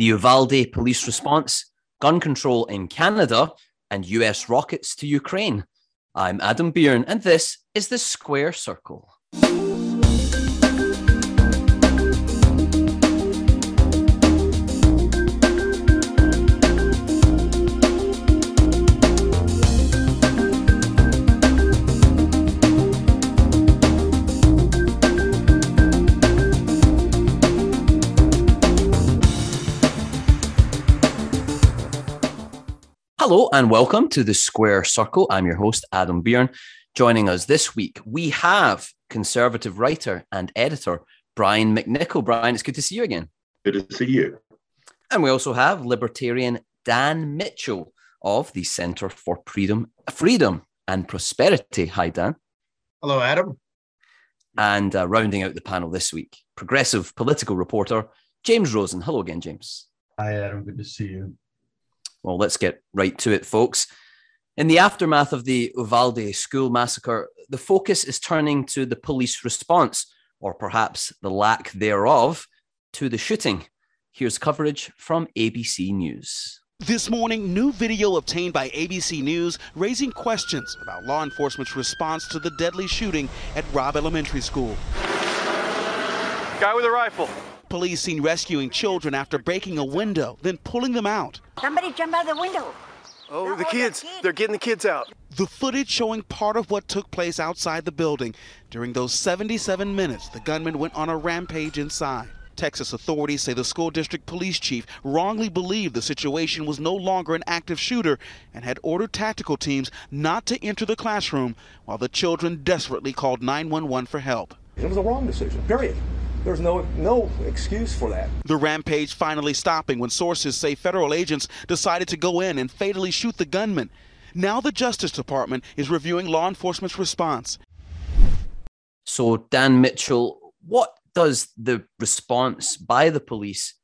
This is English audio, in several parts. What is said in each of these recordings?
the Uvalde police response, gun control in Canada, and US rockets to Ukraine. I'm Adam Bearne, and this is the Square Circle. Hello and welcome to the Square Circle. I'm your host, Adam Bearne. Joining us this week, we have conservative writer and editor Brian McNicoll. Brian, it's good to see you again. Good to see you. And we also have libertarian Dan Mitchell of the Center for Freedom, Freedom and Prosperity. Hi, Dan. Hello, Adam. And uh, rounding out the panel this week, progressive political reporter James Rosen. Hello again, James. Hi, Adam. Good to see you. Well, let's get right to it, folks. In the aftermath of the Uvalde school massacre, the focus is turning to the police response, or perhaps the lack thereof, to the shooting. Here's coverage from ABC News. This morning, new video obtained by ABC News raising questions about law enforcement's response to the deadly shooting at Robb Elementary School. Guy with a rifle. Police seen rescuing children after breaking a window, then pulling them out. Somebody jump out of the window. Oh, the kids. They're getting the kids out. The footage showing part of what took place outside the building. During those 77 minutes, the gunman went on a rampage inside. Texas authorities say the school district police chief wrongly believed the situation was no longer an active shooter and had ordered tactical teams not to enter the classroom while the children desperately called 911 for help. It was a wrong decision, period. There's no no excuse for that. The rampage finally stopping when sources say federal agents decided to go in and fatally shoot the gunman. Now the Justice Department is reviewing law enforcement's response. So, Dan Mitchell, what does the response by the police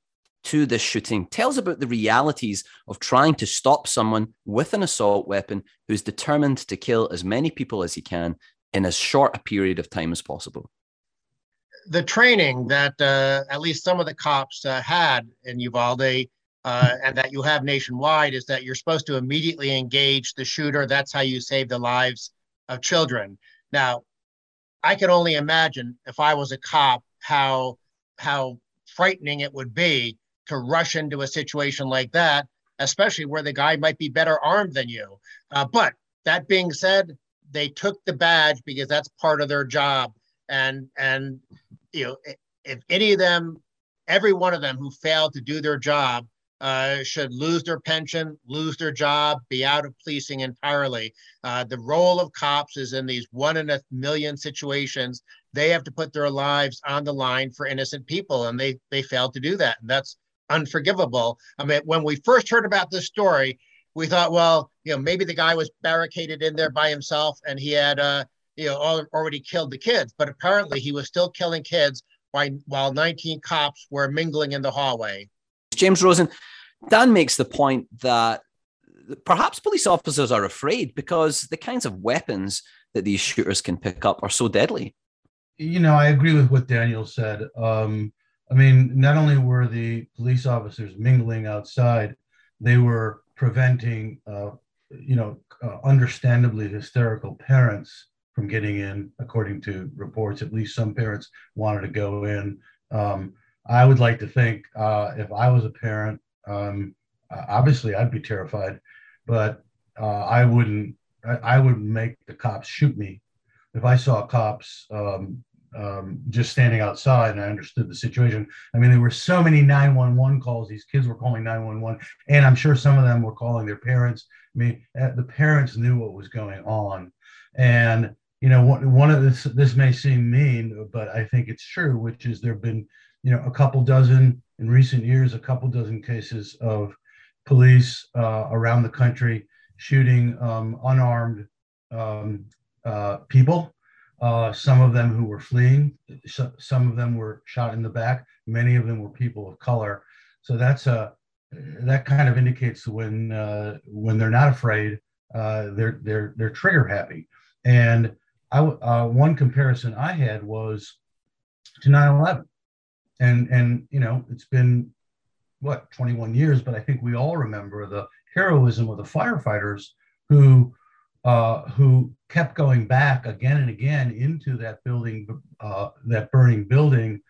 to this shooting tell us about the realities of trying to stop someone with an assault weapon who's determined to kill as many people as he can in as short a period of time as possible? The training that uh, at least some of the cops uh, had in Uvalde uh, and that you have nationwide is that you're supposed to immediately engage the shooter. That's how you save the lives of children. Now, I can only imagine if I was a cop how how frightening it would be to rush into a situation like that, especially where the guy might be better armed than you. Uh, but that being said, they took the badge because that's part of their job and and you know if any of them every one of them who failed to do their job uh, should lose their pension, lose their job, be out of policing entirely. Uh, the role of cops is in these one in a million situations. They have to put their lives on the line for innocent people, and they they failed to do that. And that's unforgivable. I mean, when we first heard about this story, we thought, well, you know, maybe the guy was barricaded in there by himself, and he had uh, you know, already killed the kids, but apparently he was still killing kids while, while 19 cops were mingling in the hallway. James Rosen, Dan makes the point that perhaps police officers are afraid because the kinds of weapons that these shooters can pick up are so deadly. You know, I agree with what Daniel said. Um, I mean, not only were the police officers mingling outside, they were preventing, uh, you know, uh, understandably hysterical parents from getting in, according to reports. At least some parents wanted to go in. Um, I would like to think uh, if I was a parent, um, obviously I'd be terrified, but uh, I wouldn't. I, I, would make the cops shoot me if I saw cops um, um just standing outside and I understood the situation. I mean, there were so many 911 calls. These kids were calling 911, and I'm sure some of them were calling their parents. I mean, uh, the parents knew what was going on, and you know, one, one of this, this may seem mean, but I think it's true, which is there have been, you know, a couple dozen in recent years, a couple dozen cases of police uh, around the country shooting um, unarmed um, uh, people. Uh, some of them who were fleeing, so, some of them were shot in the back. Many of them were people of color. So that's a that kind of indicates when uh, when they're not afraid, uh, they're they're they're trigger happy. And I uh, one comparison I had was to 9/11, and and you know it's been what 21 years, but I think we all remember the heroism of the firefighters who uh, who kept going back again and again into that building, uh, that burning building,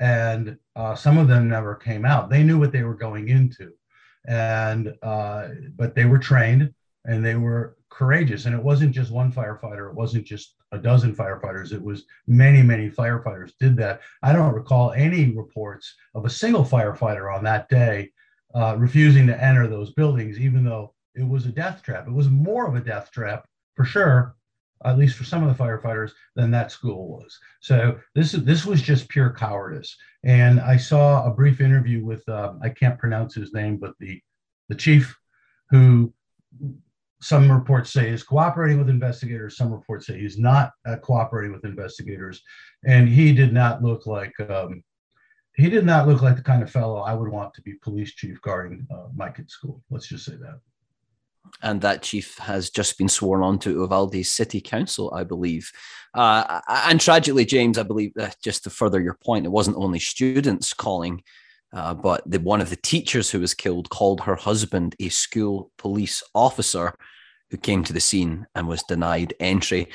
and uh, some of them never came out. They knew what they were going into, and uh, but they were trained and they were courageous. And it wasn't just one firefighter. It wasn't just a dozen firefighters. It was many, many firefighters did that. I don't recall any reports of a single firefighter on that day uh, refusing to enter those buildings, even though it was a death trap. It was more of a death trap for sure, at least for some of the firefighters, than that school was. So this this was just pure cowardice. And I saw a brief interview with uh, I can't pronounce his name, but the the chief who some reports say is cooperating with investigators. Some reports say he's not uh, cooperating with investigators, and he did not look like um, he did not look like the kind of fellow I would want to be police chief guarding uh, my kid's school. Let's just say that and that chief has just been sworn on to Uvalde City Council, I believe. Uh, and tragically, James, I believe, uh, just to further your point, it wasn't only students calling, uh, but the, one of the teachers who was killed called her husband a school police officer who came to the scene and was denied entry.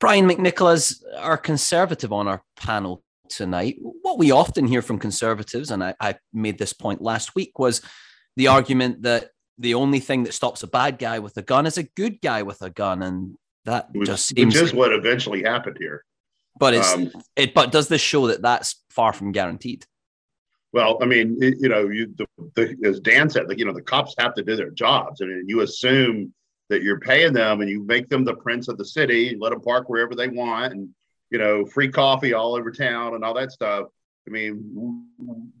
Brian McNicholas, our conservative on our panel tonight, what we often hear from conservatives, and I, I made this point last week, was the argument that the only thing that stops a bad guy with a gun is a good guy with a gun, and that which, just seems which is what eventually happened here. But it's um, it. But does this show that that's far from guaranteed? Well, I mean, it, you know, you the, the, as Dan said, like you know, the cops have to do their jobs. I mean, you assume that you're paying them and you make them the prince of the city, let them park wherever they want, and you know, free coffee all over town and all that stuff. I mean,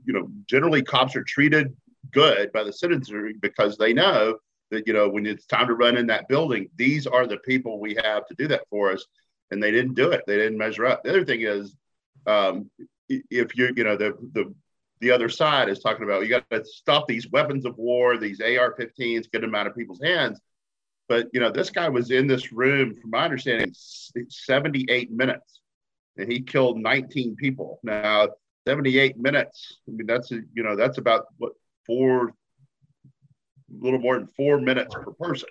you know, generally cops are treated good by the citizenry because they know that you know when it's time to run in that building, these are the people we have to do that for us, and they didn't do it. They didn't measure up. The other thing is, um, if you you know the the the other side is talking about you got to stop these weapons of war, these AR-15s, get them out of people's hands. But you know, this guy was in this room, from my understanding, 78 minutes, and he killed 19 people. Now, 78 minutes. I mean, that's you know, that's about what four, a little more than four minutes per person.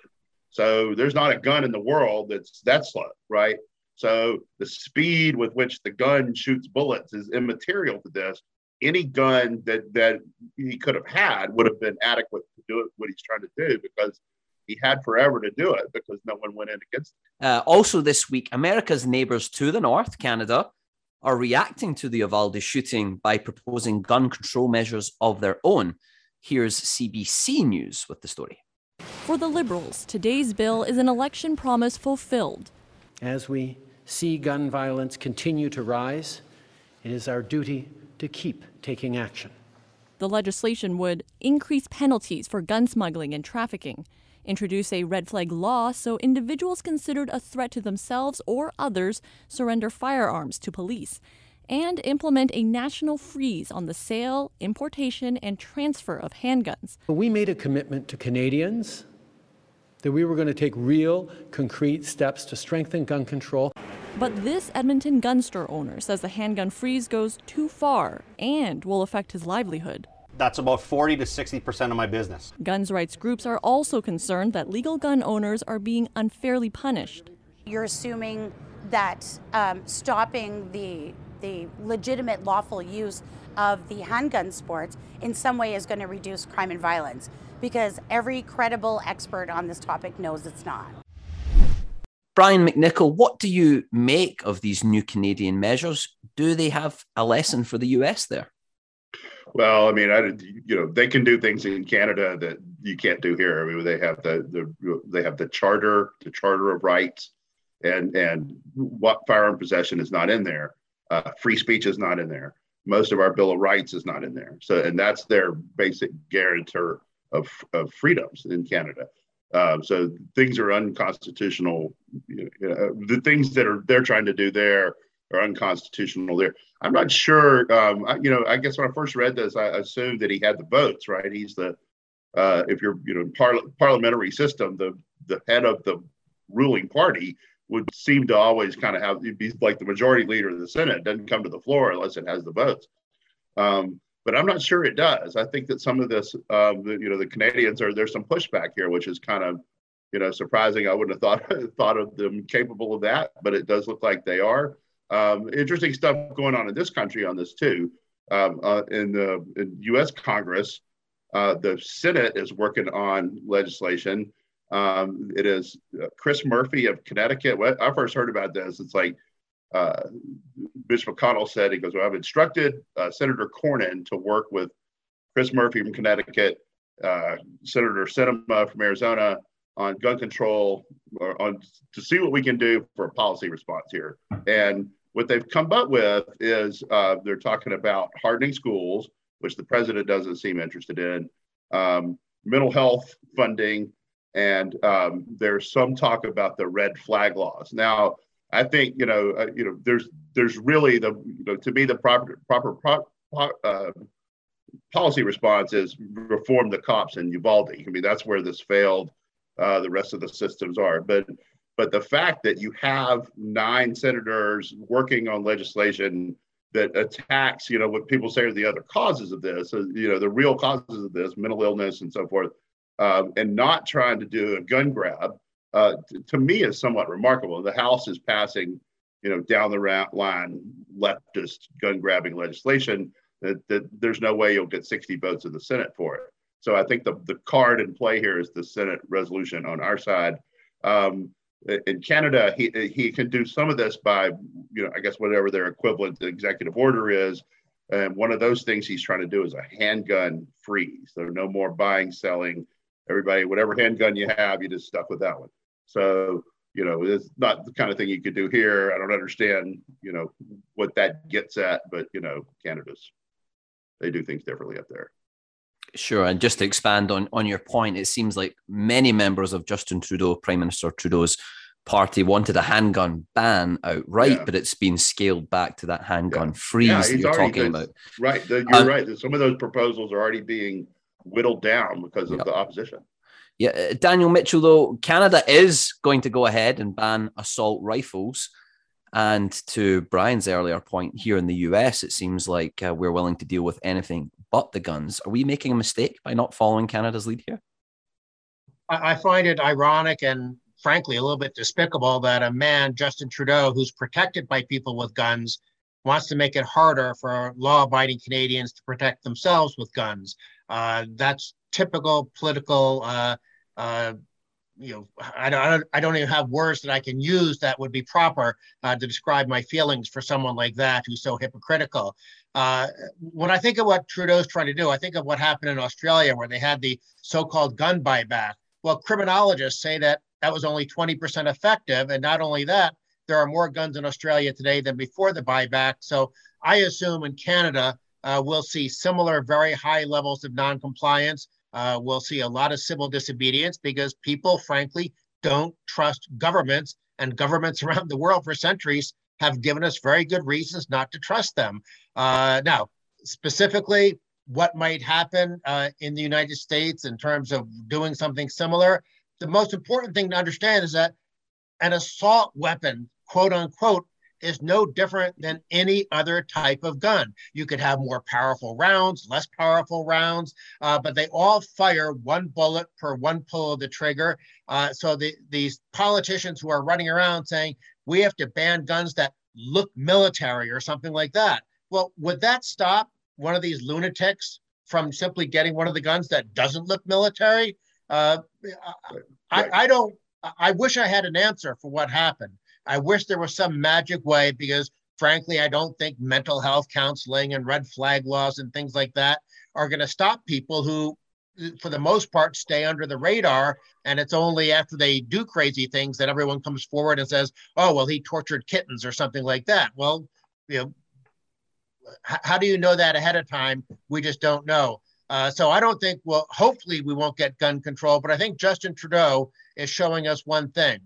So there's not a gun in the world that's that slow, right? So the speed with which the gun shoots bullets is immaterial to this. Any gun that that he could have had would have been adequate to do what he's trying to do because he had forever to do it because no one went in against him. Uh, also, this week, America's neighbors to the north, Canada, are reacting to the Uvalde shooting by proposing gun control measures of their own. Here's CBC News with the story. For the Liberals, today's bill is an election promise fulfilled. As we see gun violence continue to rise, it is our duty to keep taking action. The legislation would increase penalties for gun smuggling and trafficking, introduce a red flag law so individuals considered a threat to themselves or others surrender firearms to police, and implement a national freeze on the sale, importation, and transfer of handguns. We made a commitment to Canadians that we were going to take real, concrete steps to strengthen gun control. But this Edmonton gun store owner says the handgun freeze goes too far and will affect his livelihood. That's about 40 to 60% of my business. Guns rights groups are also concerned that legal gun owners are being unfairly punished. You're assuming that um, stopping the the legitimate lawful use of the handgun sports in some way is going to reduce crime and violence because every credible expert on this topic knows it's not. Brian McNicoll, what do you make of these new Canadian measures? Do they have a lesson for the US there? Well, I mean, I you know they can do things in Canada that you can't do here. I mean, they have the the they have the charter, the charter of rights, and and what firearm possession is not in there. Uh, free speech is not in there. Most of our Bill of Rights is not in there. So, and that's their basic guarantor of, of freedoms in Canada. Uh, so things are unconstitutional. You know, the things that are they're trying to do there are unconstitutional there. I'm not sure. Um, I, you know, I guess when I first read this, I assumed that he had the votes. Right? He's the uh, if you're you know par- parliamentary system, the the head of the ruling party would seem to always kind of have be like the majority leader of the Senate doesn't come to the floor unless it has the votes. Um, but I'm not sure it does. I think that some of this, um, the, you know, the Canadians are there's some pushback here, which is kind of, you know, surprising. I wouldn't have thought thought of them capable of that, but it does look like they are. Um, interesting stuff going on in this country on this too. Um, uh, in the in U.S. Congress, uh, the Senate is working on legislation. Um, it is uh, Chris Murphy of Connecticut. When I first heard about this, it's like uh, Mitch McConnell said, he goes, well, I've instructed uh, Senator Cornyn to work with Chris Murphy from Connecticut, uh, Senator Sinema from Arizona on gun control, on to see what we can do for a policy response here. And what they've come up with is uh, they're talking about hardening schools, which the president doesn't seem interested in, um, mental health funding, and um, there's some talk about the red flag laws. Now, I think you know, uh, you know, there's there's really the you know to me the proper proper pro, uh, policy response is reform the cops in Uvalde. I mean, that's where this failed. Uh, the rest of the systems are, but but the fact that you have nine senators working on legislation that attacks, you know, what people say are the other causes of this, uh, you know, the real causes of this, mental illness and so forth, um, and not trying to do a gun grab, uh, t- to me is somewhat remarkable. The House is passing, you know, down the ra- line leftist gun grabbing legislation that, that there's no way you'll get 60 votes in the Senate for it. So I think the, the card in play here is the Senate resolution on our side. Um, in Canada, he, he can do some of this by, you know, I guess whatever their equivalent executive order is. And one of those things he's trying to do is a handgun freeze. So no more buying, selling, everybody, whatever handgun you have, you just stuck with that one. So, you know, it's not the kind of thing you could do here. I don't understand, you know, what that gets at, but, you know, Canada's, they do things differently up there. Sure. And just to expand on, on your point, it seems like many members of Justin Trudeau, Prime Minister Trudeau's party, wanted a handgun ban outright, yeah. but it's been scaled back to that handgun yeah. freeze yeah, that you're talking about. Right. The, you're um, right. Some of those proposals are already being whittled down because of the opposition. Yeah, uh, Daniel Mitchell, though, Canada is going to go ahead and ban assault rifles. And to Brian's earlier point, here in the US, it seems like uh, we're willing to deal with anything but the guns. Are we making a mistake by not following Canada's lead here? I find it ironic and frankly a little bit despicable that a man, Justin Trudeau, who's protected by people with guns, wants to make it harder for law abiding Canadians to protect themselves with guns. Uh, that's typical political uh, uh, you know, I don't, I don't even have words that I can use that would be proper uh, to describe my feelings for someone like that who's so hypocritical. Uh, when I think of what Trudeau's trying to do, I think of what happened in Australia where they had the so-called gun buyback. Well, criminologists say that that was only 20% effective, and not only that, there are more guns in Australia today than before the buyback. So I assume in Canada uh, we'll see similar very high levels of non-compliance uh, we'll see a lot of civil disobedience because people, frankly, don't trust governments, and governments around the world for centuries have given us very good reasons not to trust them. Uh, now, specifically, what might happen uh, in the United States in terms of doing something similar? The most important thing to understand is that an assault weapon, quote unquote, is no different than any other type of gun. You could have more powerful rounds, less powerful rounds, uh, but they all fire one bullet per one pull of the trigger. Uh, so the, these politicians who are running around saying we have to ban guns that look military or something like that. Well, would that stop one of these lunatics from simply getting one of the guns that doesn't look military? Uh, I, I don't. I wish I had an answer for what happened. I wish there was some magic way because, frankly, I don't think mental health counseling and red flag laws and things like that are going to stop people who, for the most part, stay under the radar. And it's only after they do crazy things that everyone comes forward and says, oh, well, he tortured kittens or something like that. Well, you know, how do you know that ahead of time? We just don't know. Uh, so I don't think, well, hopefully we won't get gun control, but I think Justin Trudeau is showing us one thing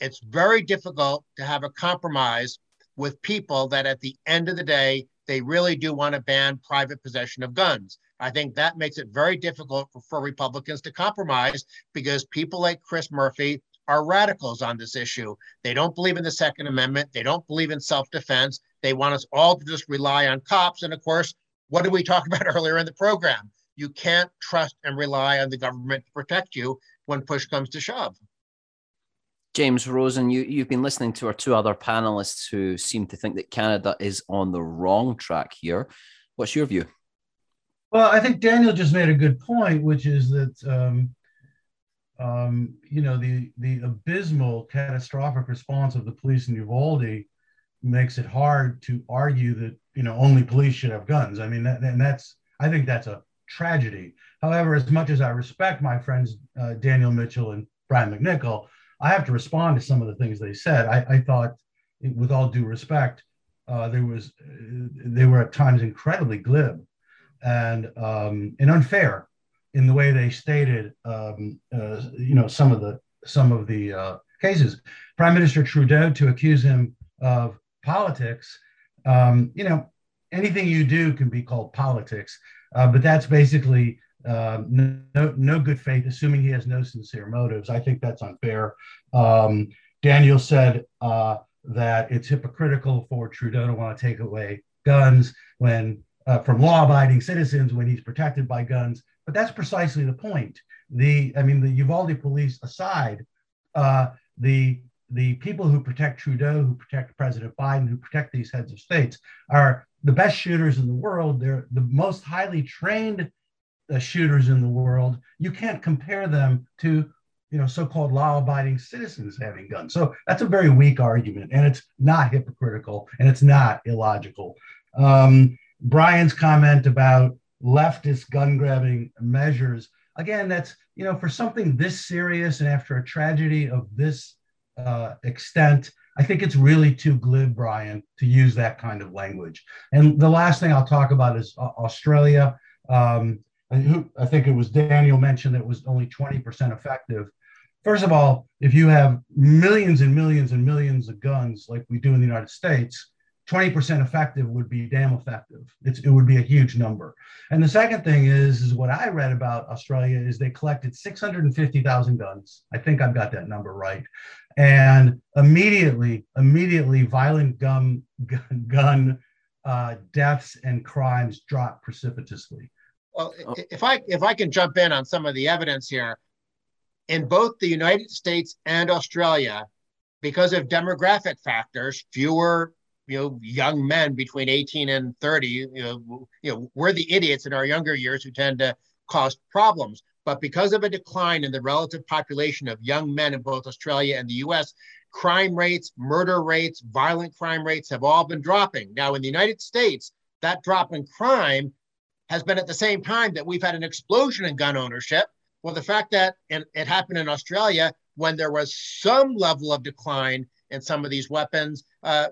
it's very difficult to have a compromise with people that at the end of the day, they really do want to ban private possession of guns. I think that makes it very difficult for, for Republicans to compromise because people like Chris Murphy are radicals on this issue. They don't believe in the Second Amendment. They don't believe in self defense. They want us all to just rely on cops. And of course, what did we talk about earlier in the program? You can't trust and rely on the government to protect you when push comes to shove. James Rosen, you, you've been listening to our two other panelists who seem to think that Canada is on the wrong track here. What's your view? Well, I think Daniel just made a good point, which is that um, um, you know the the abysmal, catastrophic response of the police in Uvalde makes it hard to argue that you know only police should have guns. I mean, that, and that's I think that's a tragedy. However, as much as I respect my friends uh, Daniel Mitchell and Brian McNicoll, I have to respond to some of the things they said. I, I thought, with all due respect, uh, there was uh, they were at times incredibly glib and um, and unfair in the way they stated, um, uh, you know, some of the some of the uh, cases. Prime Minister Trudeau to accuse him of politics, um, you know, anything you do can be called politics, uh, but that's basically uh, no, no good faith, assuming he has no sincere motives. I think that's unfair. Um, Daniel said uh, that it's hypocritical for Trudeau to want to take away guns when uh, from law-abiding citizens when he's protected by guns. But that's precisely the point. The I mean, the Uvalde police aside, uh, the the people who protect Trudeau, who protect President Biden, who protect these heads of states, are the best shooters in the world. They're the most highly trained uh, shooters in the world. You can't compare them to you know so-called law-abiding citizens having guns. So that's a very weak argument, and it's not hypocritical, and it's not illogical. Um, Brian's comment about leftist gun grabbing measures again that's you know for something this serious and after a tragedy of this uh, extent i think it's really too glib brian to use that kind of language. And the last thing i'll talk about is uh, australia. Um, I think it was daniel mentioned that it was only 20% effective. First of all if you have millions and millions and millions of guns like we do in the united states 20% effective would be damn effective. It's, it would be a huge number. And the second thing is, is what I read about Australia is they collected 650,000 guns. I think I've got that number right. And immediately, immediately violent gun, gun uh, deaths and crimes dropped precipitously. Well, if I if I can jump in on some of the evidence here, in both the United States and Australia, because of demographic factors, fewer you know young men between 18 and 30 you know you know we're the idiots in our younger years who tend to cause problems. But because of a decline in the relative population of young men in both Australia and the US crime rates murder rates violent crime rates have all been dropping. Now in the United States that drop in crime has been at the same time that we've had an explosion in gun ownership. Well the fact that and it happened in Australia when there was some level of decline in some of these weapons uh,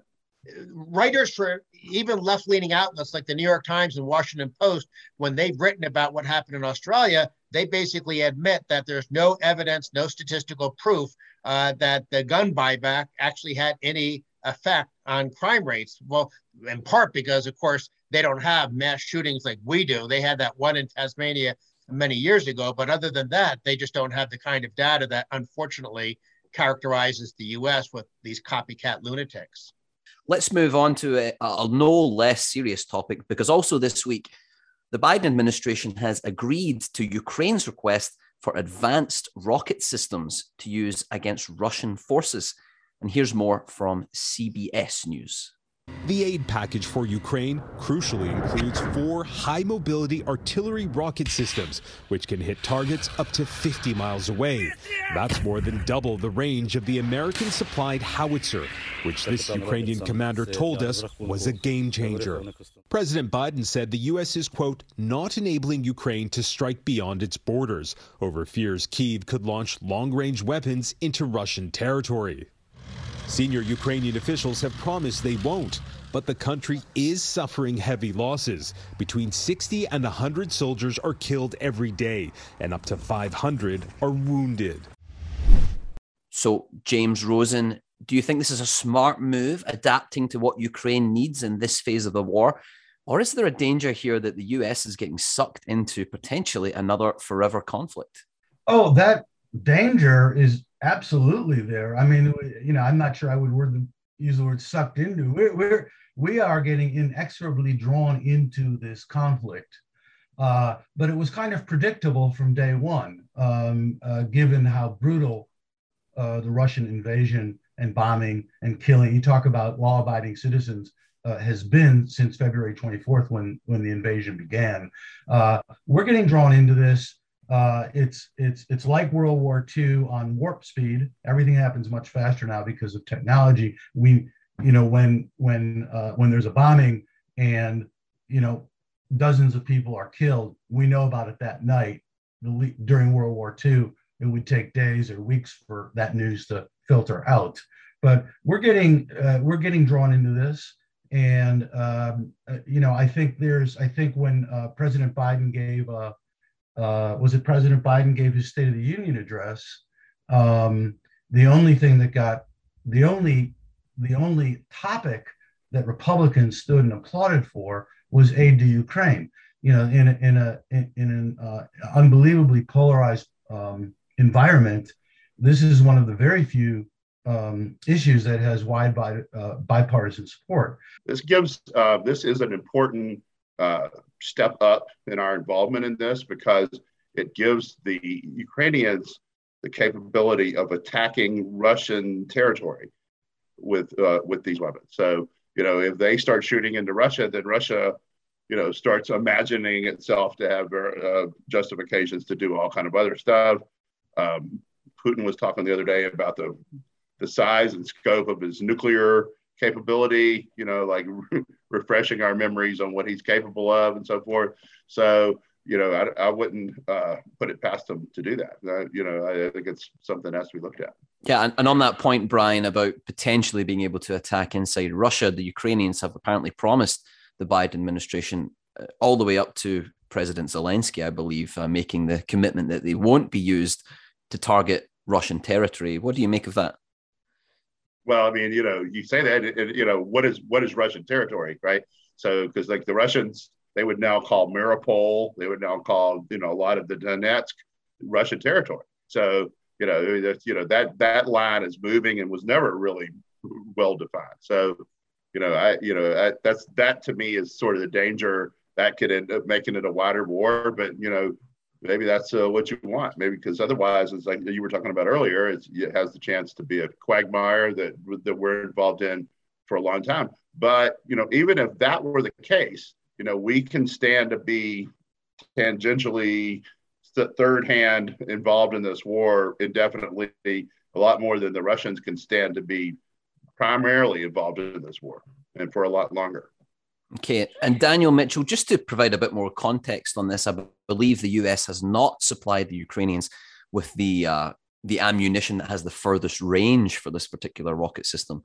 writers for even left leaning outlets like the New York Times and Washington Post, when they've written about what happened in Australia, they basically admit that there's no evidence, no statistical proof uh, that the gun buyback actually had any effect on crime rates. Well, in part because, of course, they don't have mass shootings like we do. They had that one in Tasmania many years ago, but other than that, they just don't have the kind of data that unfortunately characterizes the US with these copycat lunatics. Let's move on to a, a no less serious topic because also this week, the Biden administration has agreed to Ukraine's request for advanced rocket systems to use against Russian forces. And here's more from CBS News. The aid package for Ukraine crucially includes four high mobility artillery rocket systems, which can hit targets up to 50 miles away. That's more than double the range of the American supplied howitzer, which this Ukrainian commander told us was a game changer. President Biden said the U.S. is, quote, not enabling Ukraine to strike beyond its borders over fears Kiev could launch long range weapons into Russian territory. Senior Ukrainian officials have promised they won't, but the country is suffering heavy losses. Between 60 and 100 soldiers are killed every day, and up to 500 are wounded. So, James Rosen, do you think this is a smart move, adapting to what Ukraine needs in this phase of the war? Or is there a danger here that the US is getting sucked into potentially another forever conflict? Oh, that danger is absolutely there. I mean, you know, I'm not sure I would word the, use the word sucked into. We're, we're we are getting inexorably drawn into this conflict. Uh, but it was kind of predictable from day one, um, uh, given how brutal uh, the Russian invasion and bombing and killing. You talk about law-abiding citizens uh, has been since February 24th when when the invasion began. Uh, we're getting drawn into this. Uh, it's it's it's like World War II on warp speed. Everything happens much faster now because of technology. We you know when when uh, when there's a bombing and you know dozens of people are killed, we know about it that night. During World War II, it would take days or weeks for that news to filter out. But we're getting uh, we're getting drawn into this, and um, uh, you know I think there's I think when uh, President Biden gave uh, uh, was it President Biden gave his State of the Union address, um, the only thing that got the only the only topic that Republicans stood and applauded for was aid to Ukraine. You know, in a, in a in, in an uh, unbelievably polarized um, environment, this is one of the very few um, issues that has wide bi- uh, bipartisan support. This gives uh, this is an important uh, step up in our involvement in this because it gives the Ukrainians the capability of attacking Russian territory with uh, with these weapons. So you know, if they start shooting into Russia, then Russia, you know, starts imagining itself to have uh, justifications to do all kind of other stuff. Um, Putin was talking the other day about the the size and scope of his nuclear capability. You know, like refreshing our memories on what he's capable of and so forth. So you know, I, I wouldn't uh, put it past him to do that. You know, I, I, think it's something that has to be looked at. Yeah, and, and on that point, Brian, about potentially being able to attack inside Russia, the Ukrainians have apparently promised the Biden administration uh, all the way up to President Zelensky, I believe, uh, making the commitment that they won't be used to target Russian territory. What do you make of that? Well, I mean, you know, you say that, it, you know, what is what is Russian territory, right? So, because like the Russians, they would now call Mariupol, they would now call, you know, a lot of the Donetsk Russian territory. So, you know, that you know that that line is moving and was never really well defined. So, you know, I, you know, I, that's that to me is sort of the danger that could end up making it a wider war. But you know, maybe that's uh, what you want. Maybe because otherwise, it's like you were talking about earlier, it has the chance to be a quagmire that that we're involved in for a long time. But you know, even if that were the case, you know, we can stand to be tangentially third hand involved in this war indefinitely a lot more than the Russians can stand to be primarily involved in this war and for a lot longer. Okay. And Daniel Mitchell, just to provide a bit more context on this, I believe the US has not supplied the Ukrainians with the uh, the ammunition that has the furthest range for this particular rocket system.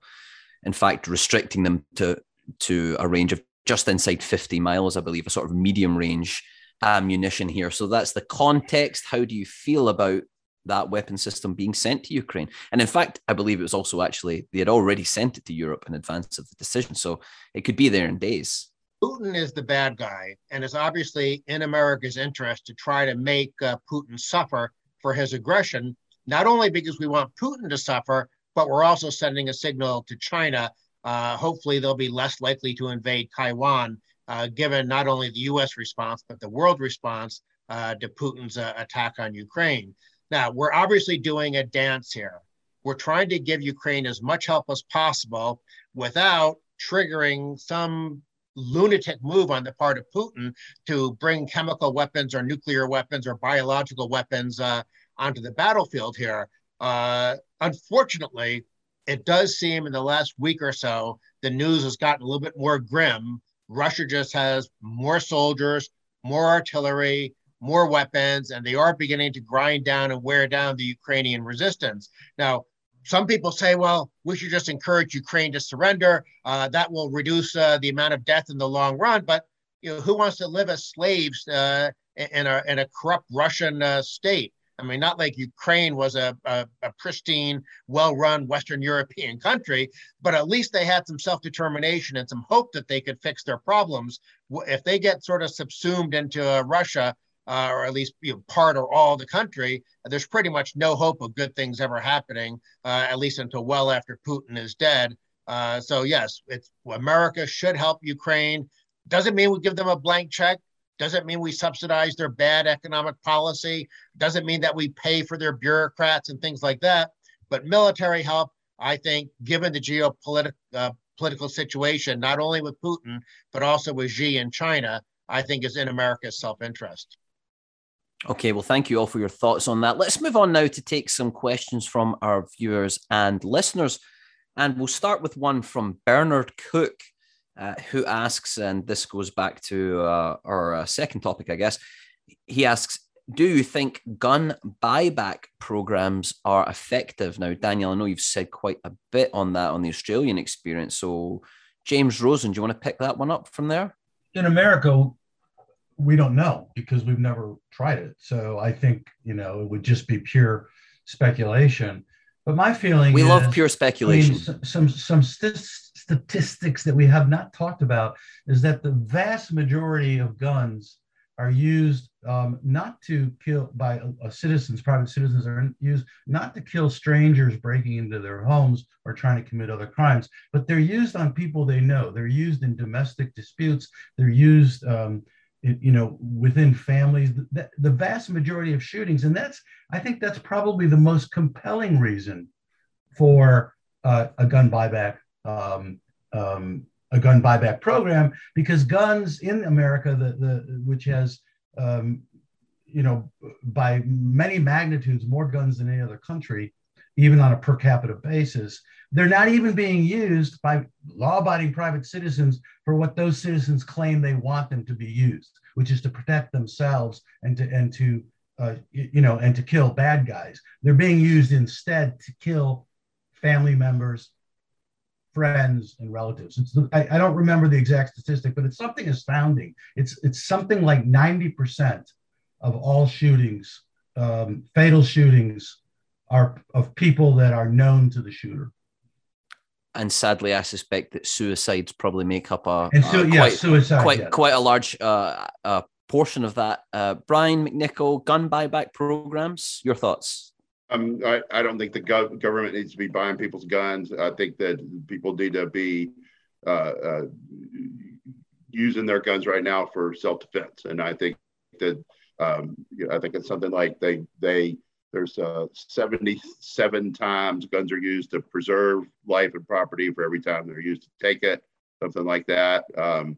In fact, restricting them to to a range of just inside 50 miles, I believe, a sort of medium range ammunition here. So that's the context. How do you feel about that weapon system being sent to Ukraine. And in fact, I believe it was also actually, they had already sent it to Europe in advance of the decision. So it could be there in days. Putin is the bad guy, and it's obviously in America's interest to try to make uh, Putin suffer for his aggression, not only because we want Putin to suffer, but we're also sending a signal to China. Uh, hopefully, they'll be less likely to invade Taiwan, uh, given not only the US response, but the world response uh, to Putin's uh, attack on Ukraine. Now, we're obviously doing a dance here. We're trying to give Ukraine as much help as possible without triggering some lunatic move on the part of Putin to bring chemical weapons or nuclear weapons or biological weapons uh, onto the battlefield here. Uh, unfortunately, it does seem in the last week or so, the news has gotten a little bit more grim. Russia just has more soldiers, more artillery, more weapons, and they are beginning to grind down and wear down the Ukrainian resistance. Now, some people say, well, we should just encourage Ukraine to surrender. Uh, that will reduce uh, the amount of death in the long run. But you know, who wants to live as slaves uh, in, a, in a corrupt Russian uh, state? I mean, not like Ukraine was a, a, a pristine, well run Western European country, but at least they had some self determination and some hope that they could fix their problems. If they get sort of subsumed into uh, Russia, uh, or at least you know, part or all the country, there's pretty much no hope of good things ever happening, uh, at least until well after Putin is dead. Uh, so yes, it's America should help Ukraine. Doesn't mean we give them a blank check. Doesn't mean we subsidize their bad economic policy. Doesn't mean that we pay for their bureaucrats and things like that. But military help, I think, given the geopolitical uh, political situation, not only with Putin but also with Xi in China, I think is in America's self-interest. Okay, well, thank you all for your thoughts on that. Let's move on now to take some questions from our viewers and listeners. And we'll start with one from Bernard Cook, uh, who asks, and this goes back to uh, our uh, second topic, I guess. He asks, Do you think gun buyback programs are effective? Now, Daniel, I know you've said quite a bit on that on the Australian experience. So, James Rosen, do you want to pick that one up from there? In America, we don't know because we've never tried it. So I think, you know, it would just be pure speculation. But my feeling we is, love pure speculation. I mean, some some st- statistics that we have not talked about is that the vast majority of guns are used um, not to kill by uh, citizens, private citizens are used not to kill strangers breaking into their homes or trying to commit other crimes, but they're used on people they know. They're used in domestic disputes. They're used um, you know within families the, the, vast majority of shootings and that's i think that's probably the most compelling reason for uh, a gun buyback um, um, a gun buyback program because guns in america the, the which has um, you know by many magnitudes more guns than any other country even on a per capita basis they're not even being used by law abiding private citizens for what those citizens claim they want them to be used, which is to protect themselves and to, and to uh, you know, and to kill bad guys. They're being used instead to kill family members, friends, and relatives. The, I, I, don't remember the exact statistic, but it's something astounding. It's it's something like ninety percent of all shootings, um, fatal shootings, are of people that are known to the shooter and sadly, I suspect that suicides probably make up a, and so, a yeah, quite, suicide, quite, yeah. quite a large uh, uh, portion of that. Uh, Brian McNicoll, gun buyback programs. Your thoughts? Um, I, I don't think the gov- government needs to be buying people's guns. I think that people need to be uh, uh, using their guns right now for self defense, and I think that um, you know, I think it's something like they they there's uh, 77 times guns are used to preserve life and property for every time they're used to take it, something like that. Um,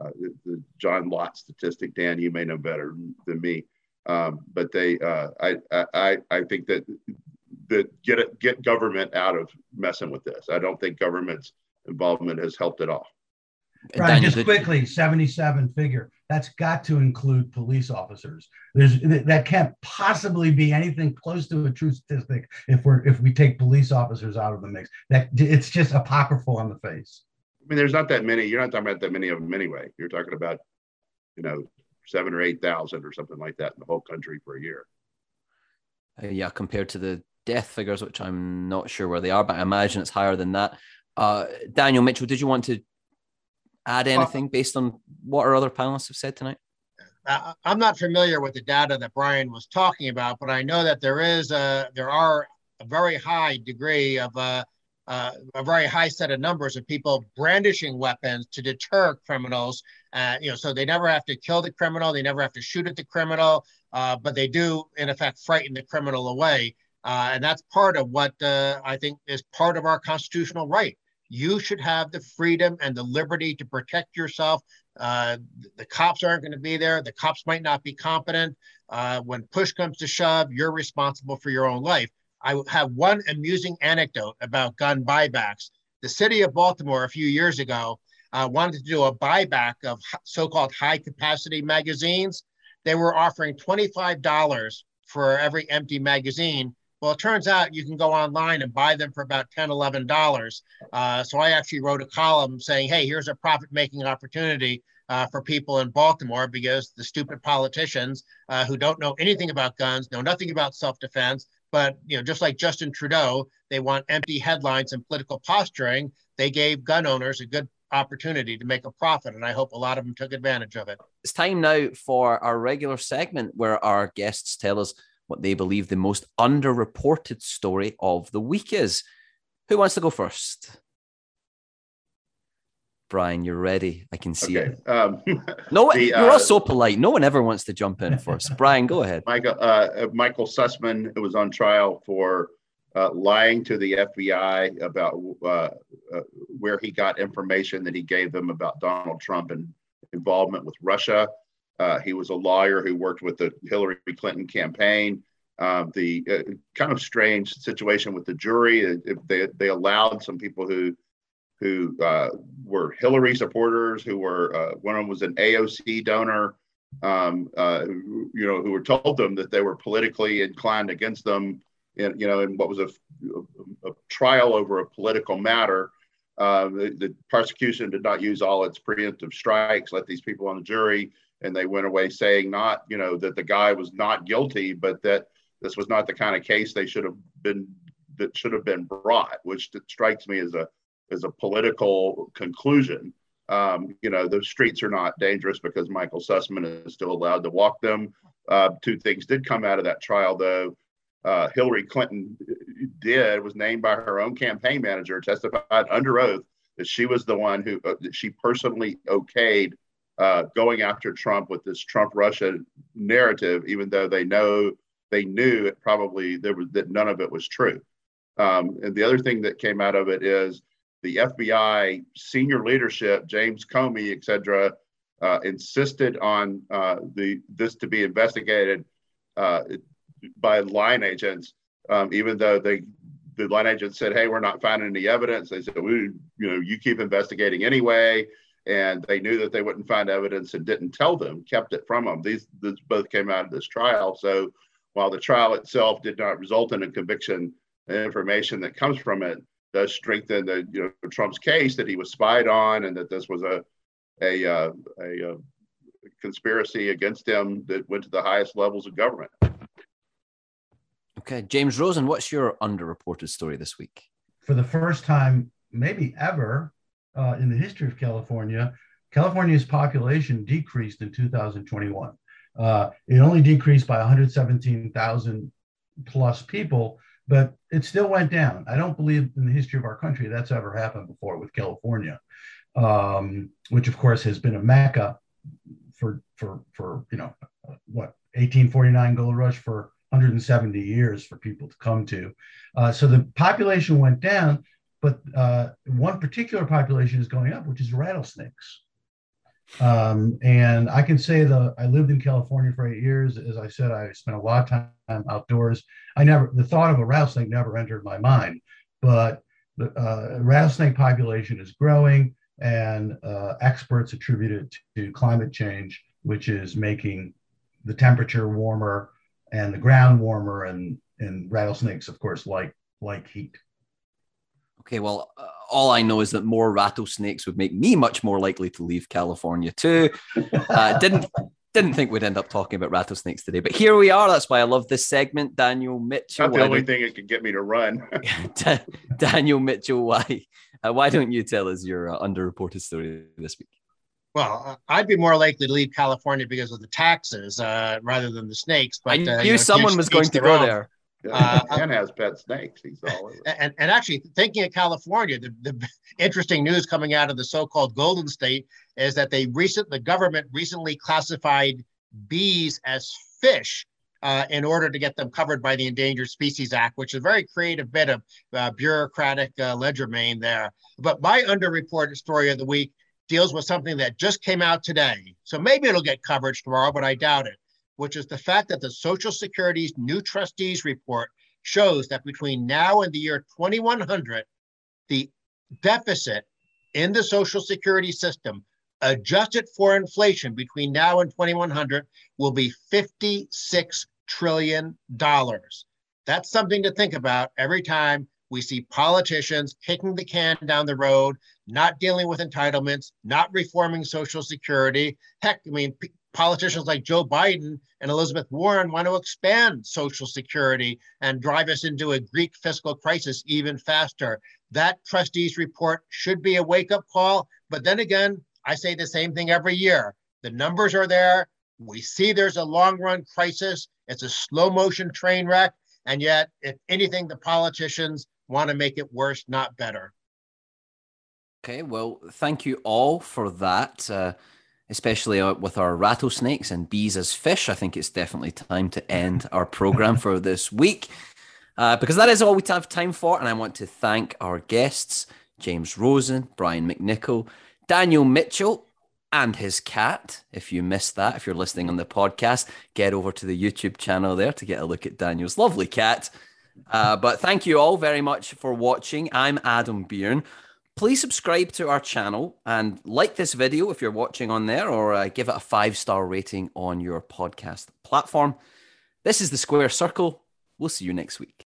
uh, the, the, John Lott statistic, Dan, you may know better than me. Um, but they, uh, I, I, I think that that get it, get government out of messing with this. I don't think government's involvement has helped at all. Right, just quickly, 77 figure. That's got to include police officers. There's that can't possibly be anything close to a true statistic if we're if we take police officers out of the mix. That it's just apocryphal on the face. I mean, there's not that many. You're not talking about that many of them anyway. You're talking about, you know, seven or eight thousand or something like that in the whole country for a year. Uh, yeah, compared to the death figures, which I'm not sure where they are, but I imagine it's higher than that. Uh, Daniel Mitchell, did you want to add anything based on what our other panelists have said tonight? I'm not familiar with the data that Brian was talking about, but I know that there is a there are a very high degree of a, uh, a very high set of numbers of people brandishing weapons to deter criminals. Uh, you know, so they never have to kill the criminal, they never have to shoot at the criminal, uh, but they do in effect frighten the criminal away, uh, and that's part of what uh, I think is part of our constitutional right you should have the freedom and the liberty to protect yourself. Uh, the cops aren't going to be there. The cops might not be competent. Uh, when push comes to shove, you're responsible for your own life. I have one amusing anecdote about gun buybacks. The city of Baltimore a few years ago uh, wanted to do a buyback of so called high capacity magazines. They were offering $25 for every empty magazine well, it turns out you can go online and buy them for about $10, $11. Uh, so I actually wrote a column saying, hey, here's a profit making opportunity uh, for people in Baltimore because the stupid politicians uh, who don't know anything about guns, know nothing about self defense, but you know, just like Justin Trudeau, they want empty headlines and political posturing. They gave gun owners a good opportunity to make a profit, and I hope a lot of them took advantage of it. It's time now for our regular segment where our guests tell us what they believe the most underreported story of the week is. Who wants to go first? Brian, you're ready. I can see Okay. it. Um, No, the, you're all uh, so polite. No one ever wants to jump in first. Brian, go ahead. Michael uh, Michael Sussmann who was on trial for uh, lying to the FBI about uh, uh, where he got information that he gave them about Donald Trump and involvement with Russia. Uh, he was a lawyer who worked with the Hillary Clinton campaign. Um, the uh, kind of strange situation with the jury, uh, if they they allowed some people who who uh, were Hillary supporters, who were uh, one of them was an AOC donor, um, uh, you know, who were told them that they were politically inclined against them, in, you know, in what was a, a trial over a political matter. Uh, the, the prosecution did not use all its preemptive strikes, let these people on the jury, and they went away saying not, you know, that the guy was not guilty, but that this was not the kind of case they should have been that should have been brought, which strikes me as a as a political conclusion. Um, you know, the streets are not dangerous because Michael Sussmann is still allowed to walk them. Uh, two things did come out of that trial, though. Uh, Hillary Clinton did was named by her own campaign manager, testified under oath that she was the one who uh, she personally okayed uh, going after Trump with this Trump Russia narrative, even though they know they knew it probably there was that none of it was true. Um, and the other thing that came out of it is the FBI senior leadership, James Comey, et cetera, uh, insisted on uh, the this to be investigated uh, by line agents, um, even though they the line agents said, "Hey, we're not finding any evidence." They said, "We, you know, you keep investigating anyway." And they knew that they wouldn't find evidence and didn't tell them, kept it from them. These this both came out of this trial. So while the trial itself did not result in a conviction, the information that comes from it does strengthen the you know Trump's case that he was spied on and that this was a a uh, a, a conspiracy against him that went to the highest levels of government. Okay, James Rosen, what's your underreported story this week? For the first time, maybe ever, uh, in the history of California, California's population decreased in 2021. Uh, it only decreased by 117,000 plus people, but it still went down. I don't believe in the history of our country that's ever happened before with California, um, which of course has been a mecca for for for you know what 1849 gold rush for 170 years for people to come to. Uh, so the population went down, but uh, one particular population is going up, which is rattlesnakes. Um, and I can say that I lived in California for eight years. As I said, I spent a lot of time outdoors. I never, the thought of a rattlesnake never entered my mind, but the uh, rattlesnake population is growing, and uh, experts attribute it to climate change, which is making the temperature warmer and the ground warmer, and and rattlesnakes, of course, like like heat. Okay, well, uh, all I know is that more rattlesnakes would make me much more likely to leave California too. Uh, didn't didn't think we'd end up talking about rattlesnakes today, but here we are. That's why I love this segment. Daniel Mitchell. Not the only don't- thing that could get me to run. Daniel Mitchell, why uh, why don't you tell us your uh, underreported story this week? Well, uh, I'd be more likely to leave California because of the taxes uh, rather than the snakes. But I uh, knew you know, someone was going to go own. there. Uh, Dan has pet snakes. He's all over. and, and actually thinking of California, the, the interesting news coming out of the so-called Golden State is that they recent the government recently classified bees as fish uh, in order to get them covered by the Endangered Species Act, which is a very creative bit of uh, bureaucratic uh, legerdemain there. But my underreported story of the week deals with something that just came out today. So maybe it'll get coverage tomorrow, but I doubt it, which is the fact that the Social Security's new trustees report shows that between now and the year 2100, the deficit in the Social Security system, adjusted for inflation between now and 2100, will be $56 trillion. That's something to think about every time we see politicians kicking the can down the road, not dealing with entitlements, not reforming Social Security. Heck, I mean, politicians like Joe Biden and Elizabeth Warren want to expand Social Security and drive us into a Greek fiscal crisis even faster. That trustees report should be a wake up call. But then again, I say the same thing every year. The numbers are there. We see there's a long run crisis. It's a slow motion train wreck. And yet, if anything, the politicians want to make it worse, not better. Okay, well, thank you all for that, uh, especially uh, with our rattlesnakes and bees as fish. I think it's definitely time to end our program for this week uh, because that is all we have time for. And I want to thank our guests, James Rosen, Brian McNicoll, Daniel Mitchell, and his cat. If you missed that, if you're listening on the podcast, get over to the YouTube channel there to get a look at Daniel's lovely cat. Uh, but thank you all very much for watching. I'm Adam Bearne. Please subscribe to our channel and like this video if you're watching on there, or uh, give it a five star rating on your podcast platform. This is the Square Circle. We'll see you next week.